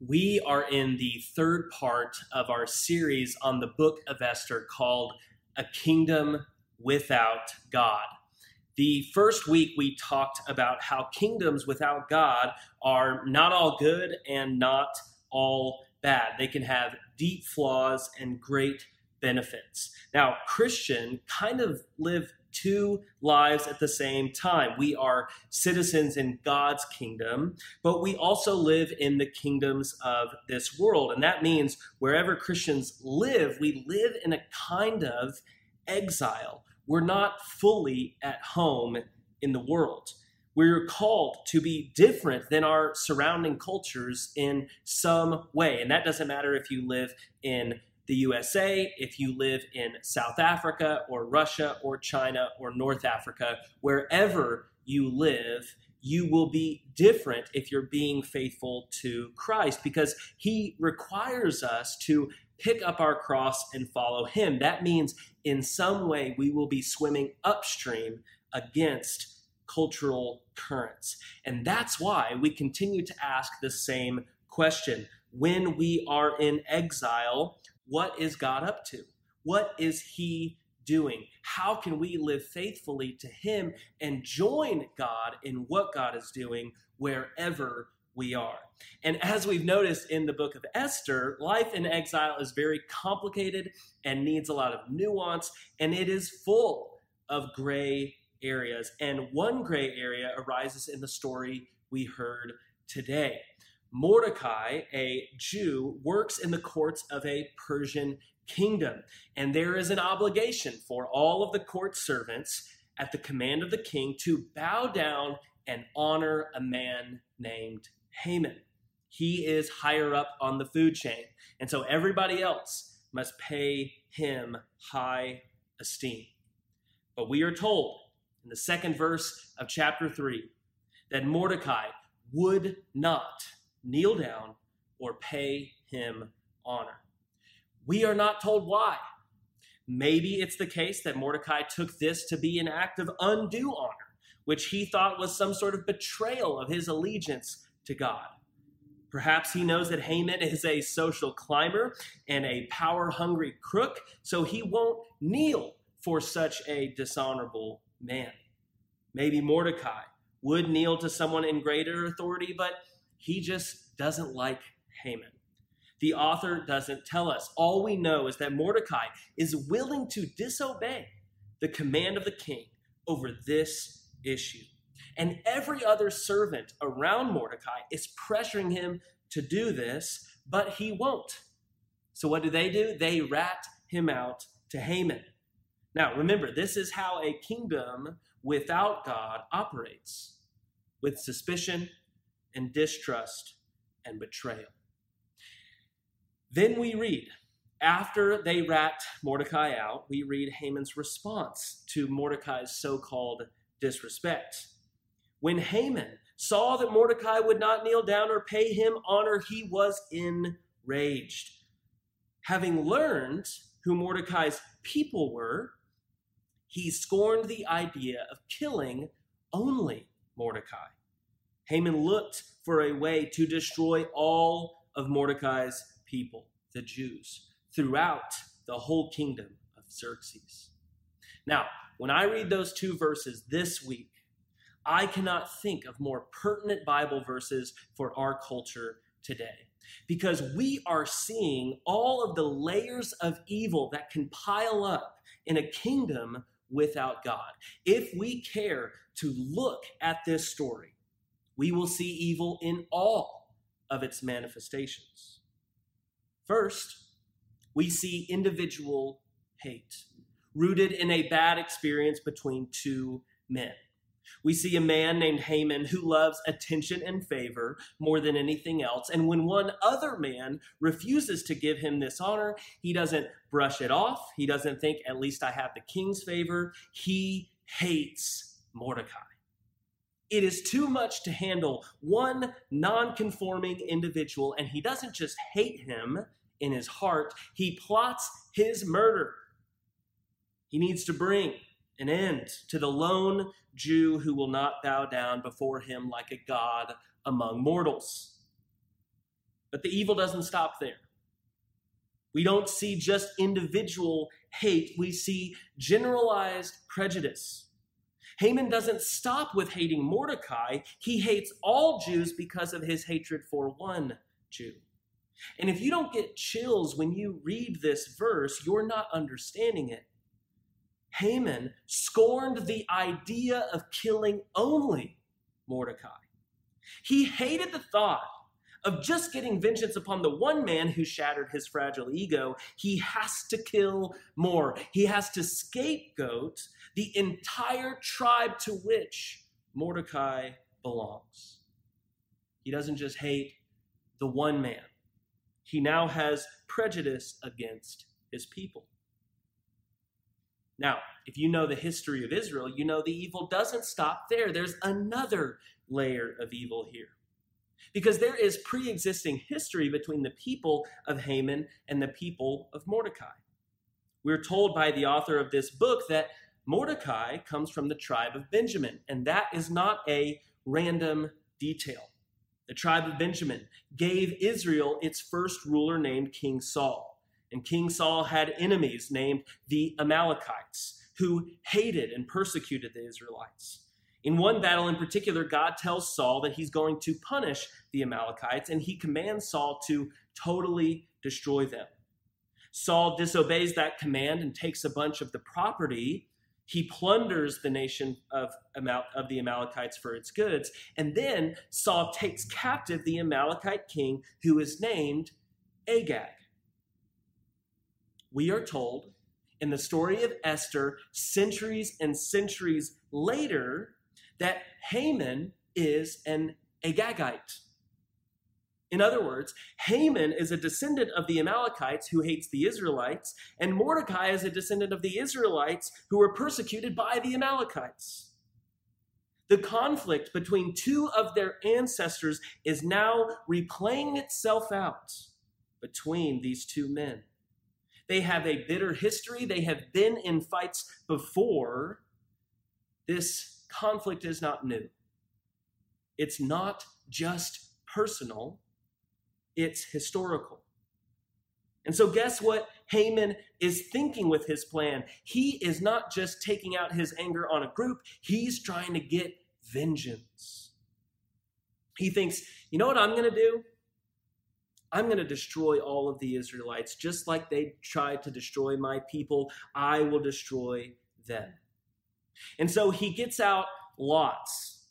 We are in the third part of our series on the book of Esther called A Kingdom Without God. The first week we talked about how kingdoms without God are not all good and not all bad. They can have deep flaws and great benefits. Now, Christian kind of live two lives at the same time. We are citizens in God's kingdom, but we also live in the kingdoms of this world. And that means wherever Christians live, we live in a kind of exile. We're not fully at home in the world. We're called to be different than our surrounding cultures in some way. And that doesn't matter if you live in the USA, if you live in South Africa or Russia or China or North Africa, wherever you live, you will be different if you're being faithful to Christ because he requires us to pick up our cross and follow him. That means in some way we will be swimming upstream against cultural currents. And that's why we continue to ask the same question. When we are in exile, what is God up to? What is He doing? How can we live faithfully to Him and join God in what God is doing wherever we are? And as we've noticed in the book of Esther, life in exile is very complicated and needs a lot of nuance, and it is full of gray areas. And one gray area arises in the story we heard today. Mordecai, a Jew, works in the courts of a Persian kingdom. And there is an obligation for all of the court servants at the command of the king to bow down and honor a man named Haman. He is higher up on the food chain. And so everybody else must pay him high esteem. But we are told in the second verse of chapter 3 that Mordecai would not kneel down, or pay him honor. We are not told why. Maybe it's the case that Mordecai took this to be an act of undue honor, which he thought was some sort of betrayal of his allegiance to God. Perhaps he knows that Haman is a social climber and a power hungry crook, so he won't kneel for such a dishonorable man. Maybe Mordecai would kneel to someone in greater authority, but he just doesn't like Haman. The author doesn't tell us. All we know is that Mordecai is willing to disobey the command of the king over this issue. And every other servant around Mordecai is pressuring him to do this, but he won't. So what do they do? They rat him out to Haman. Now, remember, this is how a kingdom without God operates with suspicion and distrust and betrayal. Then we read, after they rat Mordecai out, we read Haman's response to Mordecai's so called disrespect. When Haman saw that Mordecai would not kneel down or pay him honor, he was enraged. Having learned who Mordecai's people were, he scorned the idea of killing only Mordecai. Haman looked for a way to destroy all of Mordecai's people, the Jews, throughout the whole kingdom of Xerxes. Now, when I read those two verses this week, I cannot think of more pertinent Bible verses for our culture today because we are seeing all of the layers of evil that can pile up in a kingdom without God. If we care to look at this story, we will see evil in all of its manifestations. First, we see individual hate, rooted in a bad experience between two men. We see a man named Haman who loves attention and favor more than anything else. And when one other man refuses to give him this honor, he doesn't brush it off. He doesn't think, at least I have the king's favor. He hates Mordecai. It is too much to handle one non-conforming individual, and he doesn't just hate him in his heart, he plots his murder. He needs to bring an end to the lone Jew who will not bow down before him like a god among mortals. But the evil doesn't stop there. We don't see just individual hate, we see generalized prejudice. Haman doesn't stop with hating Mordecai, he hates all Jews because of his hatred for one Jew. And if you don't get chills when you read this verse, you're not understanding it. Haman scorned the idea of killing only Mordecai. He hated the thought of just getting vengeance upon the one man who shattered his fragile ego. He has to kill more. He has to scapegoat the entire tribe to which Mordecai belongs. He doesn't just hate the one man, he now has prejudice against his people. Now, if you know the history of Israel, you know the evil doesn't stop there. There's another layer of evil here. Because there is pre existing history between the people of Haman and the people of Mordecai. We're told by the author of this book that Mordecai comes from the tribe of Benjamin, and that is not a random detail. The tribe of Benjamin gave Israel its first ruler named King Saul. And King Saul had enemies named the Amalekites, who hated and persecuted the Israelites. In one battle in particular, God tells Saul that he's going to punish the Amalekites, and he commands Saul to totally destroy them. Saul disobeys that command and takes a bunch of the property. He plunders the nation of, of the Amalekites for its goods. And then Saul takes captive the Amalekite king who is named Agag. We are told in the story of Esther, centuries and centuries later, that Haman is an Agagite. In other words, Haman is a descendant of the Amalekites who hates the Israelites, and Mordecai is a descendant of the Israelites who were persecuted by the Amalekites. The conflict between two of their ancestors is now replaying itself out between these two men. They have a bitter history, they have been in fights before. This conflict is not new. It's not just personal, it's historical. And so, guess what Haman is thinking with his plan? He is not just taking out his anger on a group, he's trying to get vengeance. He thinks, you know what I'm going to do? I'm going to destroy all of the Israelites just like they tried to destroy my people. I will destroy them. And so he gets out lots,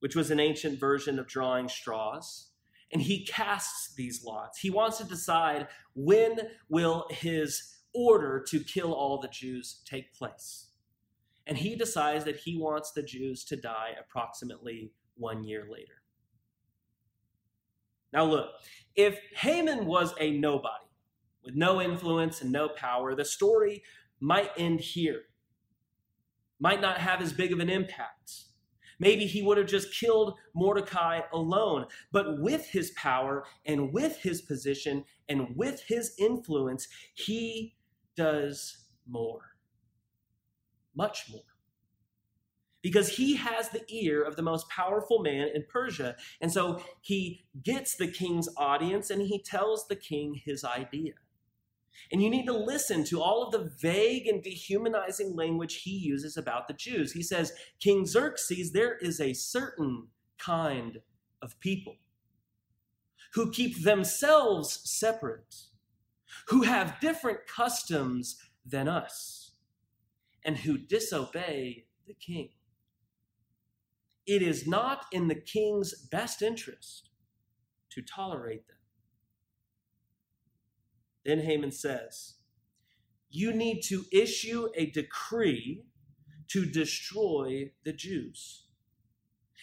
which was an ancient version of drawing straws, and he casts these lots. He wants to decide when will his order to kill all the Jews take place. And he decides that he wants the Jews to die approximately one year later. Now, look, if Haman was a nobody with no influence and no power, the story might end here might not have as big of an impact. Maybe he would have just killed Mordecai alone. But with his power and with his position and with his influence, he does more. Much more. Because he has the ear of the most powerful man in Persia. And so he gets the king's audience and he tells the king his idea. And you need to listen to all of the vague and dehumanizing language he uses about the Jews. He says, King Xerxes, there is a certain kind of people who keep themselves separate, who have different customs than us, and who disobey the king. It is not in the king's best interest to tolerate them. Then Haman says, You need to issue a decree to destroy the Jews.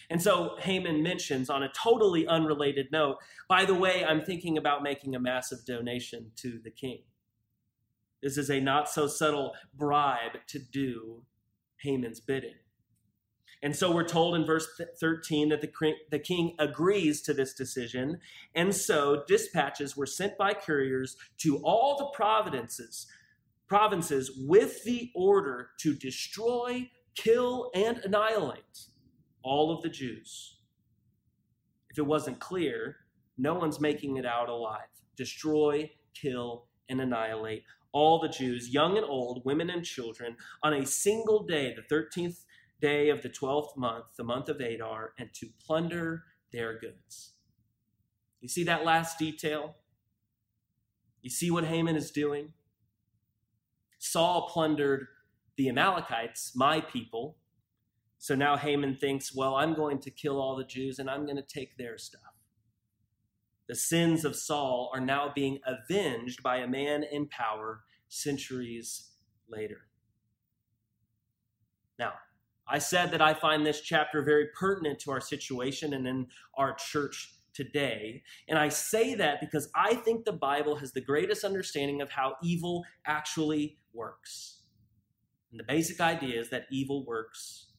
And so Haman mentions on a totally unrelated note, by the way, I'm thinking about making a massive donation to the king. This is a not so subtle bribe to do Haman's bidding. And so we're told in verse 13 that the, the king agrees to this decision. And so dispatches were sent by couriers to all the provinces, provinces with the order to destroy, kill, and annihilate all of the Jews. If it wasn't clear, no one's making it out alive. Destroy, kill, and annihilate all the Jews, young and old, women and children, on a single day, the 13th day of the 12th month, the month of Adar, and to plunder their goods. You see that last detail? You see what Haman is doing? Saul plundered the Amalekites, my people. So now Haman thinks, well, I'm going to kill all the Jews and I'm going to take their stuff. The sins of Saul are now being avenged by a man in power centuries later. Now, I said that I find this chapter very pertinent to our situation and in our church today. And I say that because I think the Bible has the greatest understanding of how evil actually works. And the basic idea is that evil works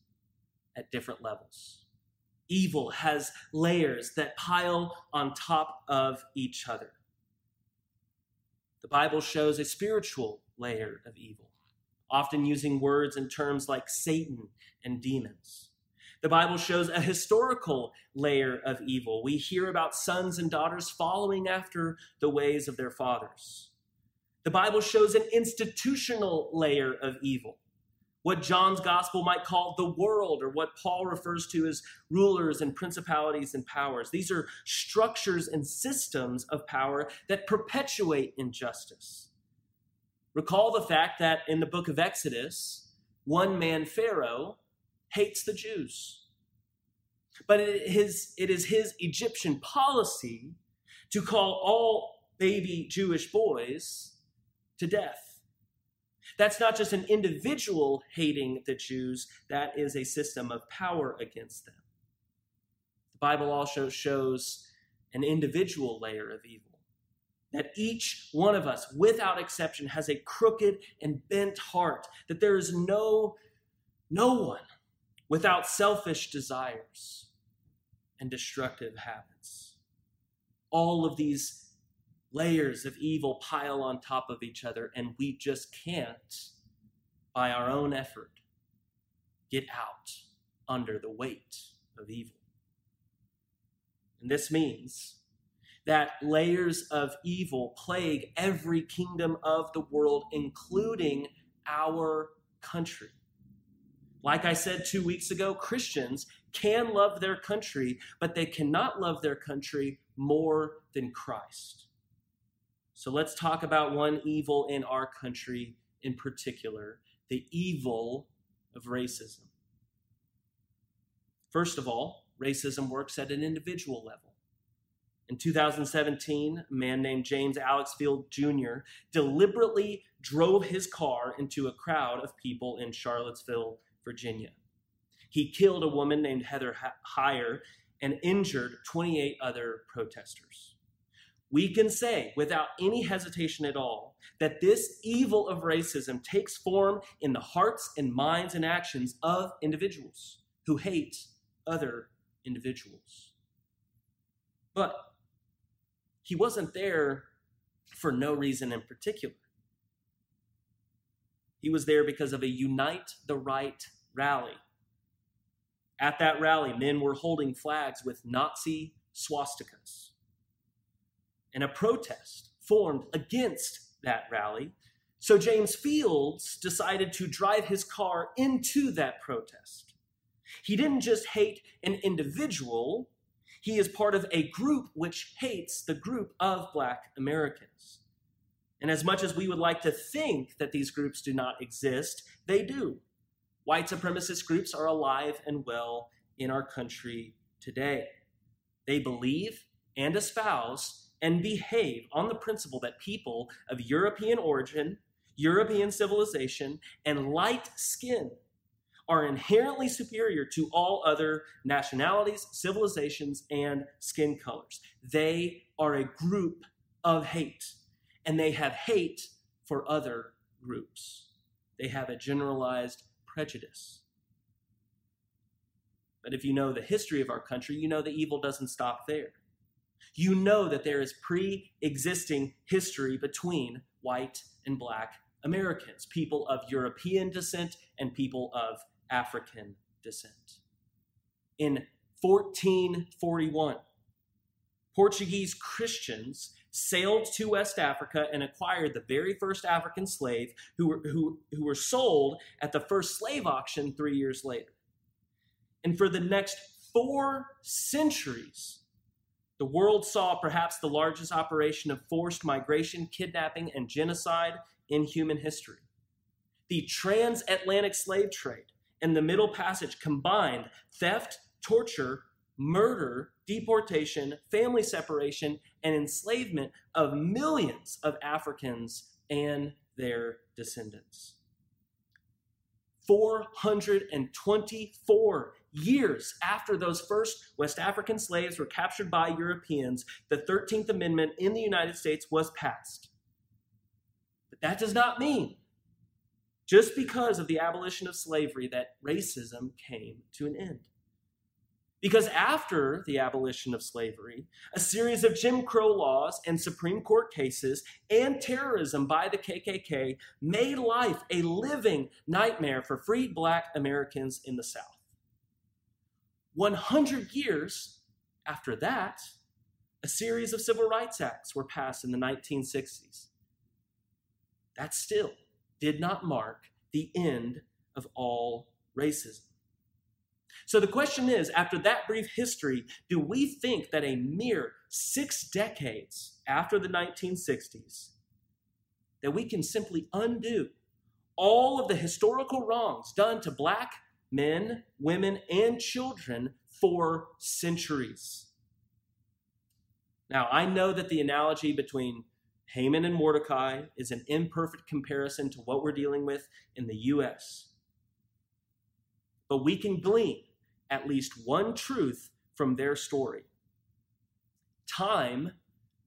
at different levels. Evil has layers that pile on top of each other. The Bible shows a spiritual layer of evil, often using words and terms like Satan and demons. The Bible shows a historical layer of evil. We hear about sons and daughters following after the ways of their fathers. The Bible shows an institutional layer of evil what John's gospel might call the world, or what Paul refers to as rulers and principalities and powers. These are structures and systems of power that perpetuate injustice. Recall the fact that in the book of Exodus, one man, Pharaoh, hates the Jews. But it is, it is his Egyptian policy to call all baby Jewish boys to death. That's not just an individual hating the Jews, that is a system of power against them. The Bible also shows an individual layer of evil. That each one of us, without exception, has a crooked and bent heart. That there is no, no one without selfish desires and destructive habits. All of these layers of evil pile on top of each other, and we just can't, by our own effort, get out under the weight of evil. And this means that layers of evil plague every kingdom of the world, including our country. Like I said two weeks ago, Christians can love their country, but they cannot love their country more than Christ. So let's talk about one evil in our country in particular the evil of racism. First of all, racism works at an individual level. In 2017, a man named James Alex Fields Jr. deliberately drove his car into a crowd of people in Charlottesville, Virginia. He killed a woman named Heather Heyer and injured 28 other protesters we can say without any hesitation at all that this evil of racism takes form in the hearts and minds and actions of individuals who hate other individuals. But he wasn't there for no reason in particular. He was there because of a Unite the Right rally. At that rally, men were holding flags with Nazi swastikas and a protest formed against that rally. So James Fields decided to drive his car into that protest. He didn't just hate an individual, he is part of a group which hates the group of Black Americans. And as much as we would like to think that these groups do not exist, they do. White supremacist groups are alive and well in our country today. They believe and espouse and behave on the principle that people of European origin, European civilization, and light skin are inherently superior to all other nationalities, civilizations, and skin colors. They are a group of hate, and they have hate for other groups. They have a generalized prejudice. But if you know the history of our country, you know the evil doesn't stop there you know that there is pre existing history between white and black Americans, people of European descent and people of African descent. In 1441, Portuguese Christians sailed to West Africa and acquired the very first African slave who were, who, who were sold at the first slave auction three years later. And for the next four centuries, the world saw perhaps the largest operation of forced migration, kidnapping, and genocide in human history. The transatlantic slave trade and the Middle Passage combined theft, torture, murder, deportation, family separation, and enslavement of millions of Africans and their descendants. 424 years after those first West African slaves were captured by Europeans, the 13th Amendment in the United States was passed. But that does not mean, just because of the abolition of slavery, that racism came to an end. Because after the abolition of slavery, a series of Jim Crow laws and Supreme Court cases and terrorism by the KKK made life a living nightmare for freed black Americans in the South. 100 years after that, a series of civil rights acts were passed in the 1960s. That still did not mark the end of all racism. So the question is after that brief history, do we think that a mere six decades after the 1960s, that we can simply undo all of the historical wrongs done to black men, women, and children for centuries? Now, I know that the analogy between Haman and Mordecai is an imperfect comparison to what we're dealing with in the U.S. But we can glean at least one truth from their story. Time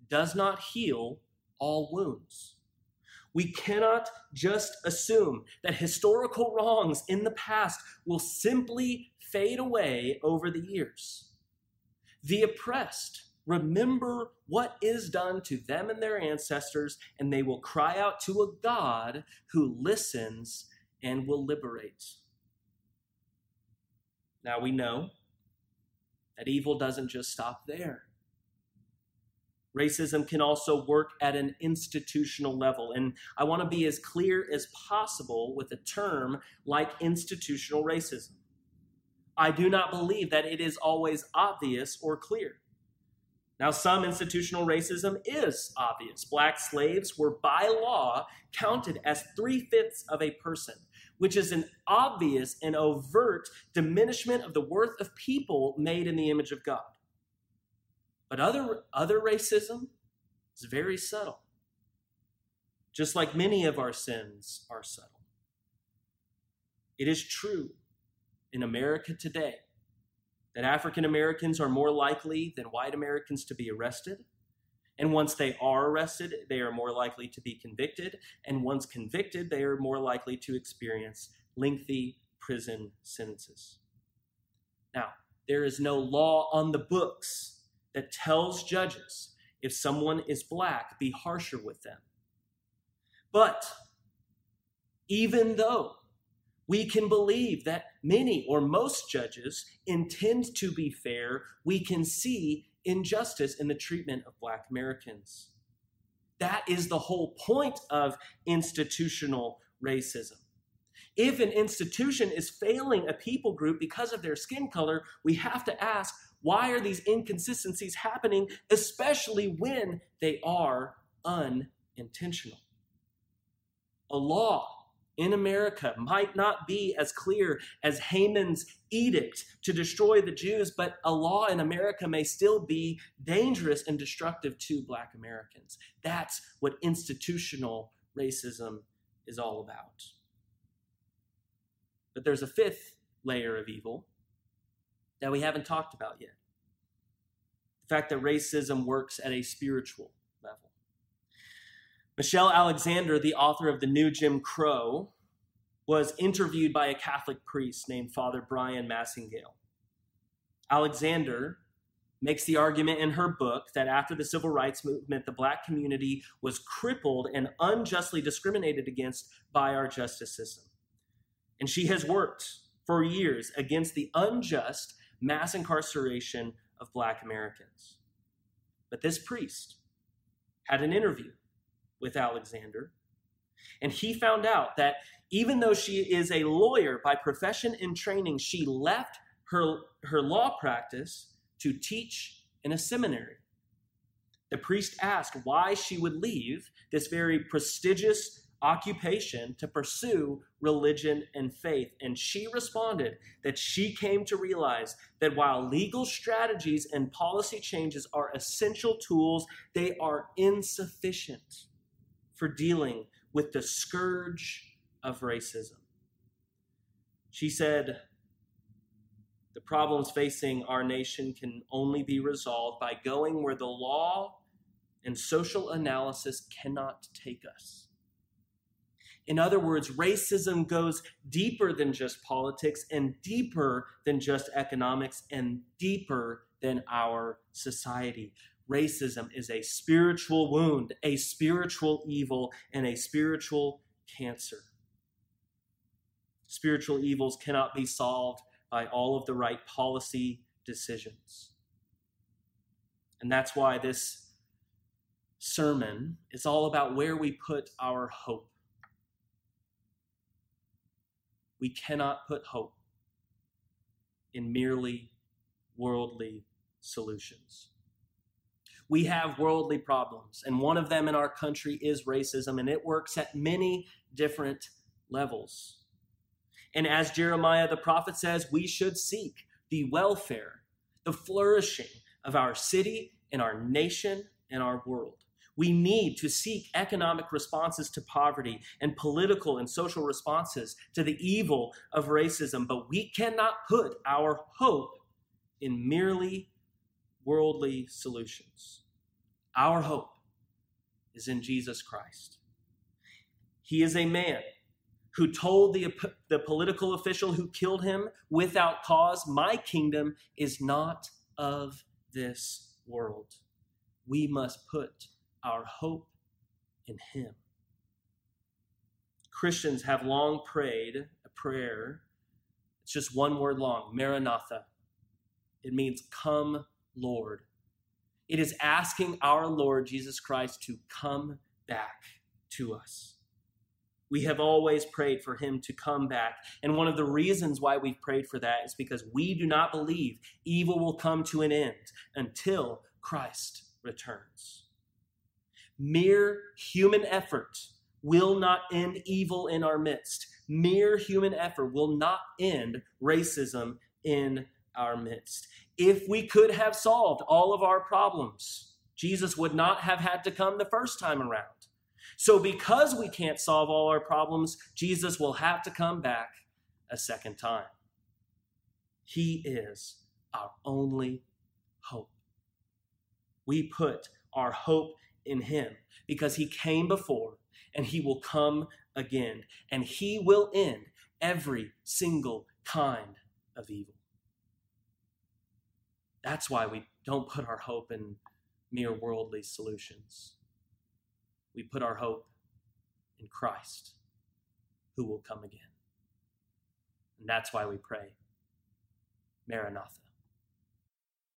does not heal all wounds. We cannot just assume that historical wrongs in the past will simply fade away over the years. The oppressed remember what is done to them and their ancestors, and they will cry out to a God who listens and will liberate. Now we know that evil doesn't just stop there. Racism can also work at an institutional level. And I want to be as clear as possible with a term like institutional racism. I do not believe that it is always obvious or clear. Now, some institutional racism is obvious. Black slaves were by law counted as three fifths of a person, which is an obvious and overt diminishment of the worth of people made in the image of God. But other, other racism is very subtle, just like many of our sins are subtle. It is true in America today that African Americans are more likely than white Americans to be arrested. And once they are arrested, they are more likely to be convicted. And once convicted, they are more likely to experience lengthy prison sentences. Now, there is no law on the books that tells judges if someone is black, be harsher with them. But even though we can believe that many or most judges intend to be fair. We can see injustice in the treatment of Black Americans. That is the whole point of institutional racism. If an institution is failing a people group because of their skin color, we have to ask why are these inconsistencies happening, especially when they are unintentional? A law in America might not be as clear as Haman's edict to destroy the Jews, but a law in America may still be dangerous and destructive to Black Americans. That's what institutional racism is all about. But there's a fifth layer of evil that we haven't talked about yet the fact that racism works at a spiritual Michelle Alexander, the author of The New Jim Crow, was interviewed by a Catholic priest named Father Bryan Massingale. Alexander makes the argument in her book that after the civil rights movement, the black community was crippled and unjustly discriminated against by our justice system. And she has worked for years against the unjust mass incarceration of black Americans. But this priest had an interview with Alexander, and he found out that even though she is a lawyer by profession and training, she left her, her law practice to teach in a seminary. The priest asked why she would leave this very prestigious occupation to pursue religion and faith. And she responded that she came to realize that while legal strategies and policy changes are essential tools, they are insufficient for dealing with the scourge of racism. She said, the problems facing our nation can only be resolved by going where the law and social analysis cannot take us. In other words, racism goes deeper than just politics and deeper than just economics and deeper than our society. Racism is a spiritual wound, a spiritual evil, and a spiritual cancer. Spiritual evils cannot be solved by all of the right policy decisions. And that's why this sermon is all about where we put our hope. We cannot put hope in merely worldly solutions. We have worldly problems, and one of them in our country is racism, and it works at many different levels. And as Jeremiah the prophet says, we should seek the welfare, the flourishing of our city and our nation and our world. We need to seek economic responses to poverty and political and social responses to the evil of racism, but we cannot put our hope in merely worldly solutions. Our hope is in Jesus Christ. He is a man who told the, the political official who killed him without cause, My kingdom is not of this world. We must put our hope in Him. Christians have long prayed a prayer. It's just one word long Maranatha. It means, Come, Lord. It is asking our Lord Jesus Christ to come back to us. We have always prayed for him to come back. And one of the reasons why we've prayed for that is because we do not believe evil will come to an end until Christ returns. Mere human effort will not end evil in our midst. Mere human effort will not end racism in our midst. If we could have solved all of our problems, Jesus would not have had to come the first time around. So, because we can't solve all our problems, Jesus will have to come back a second time. He is our only hope. We put our hope in him because he came before and he will come again and he will end every single kind of evil. That's why we don't put our hope in mere worldly solutions. We put our hope in Christ who will come again. And that's why we pray, Maranatha.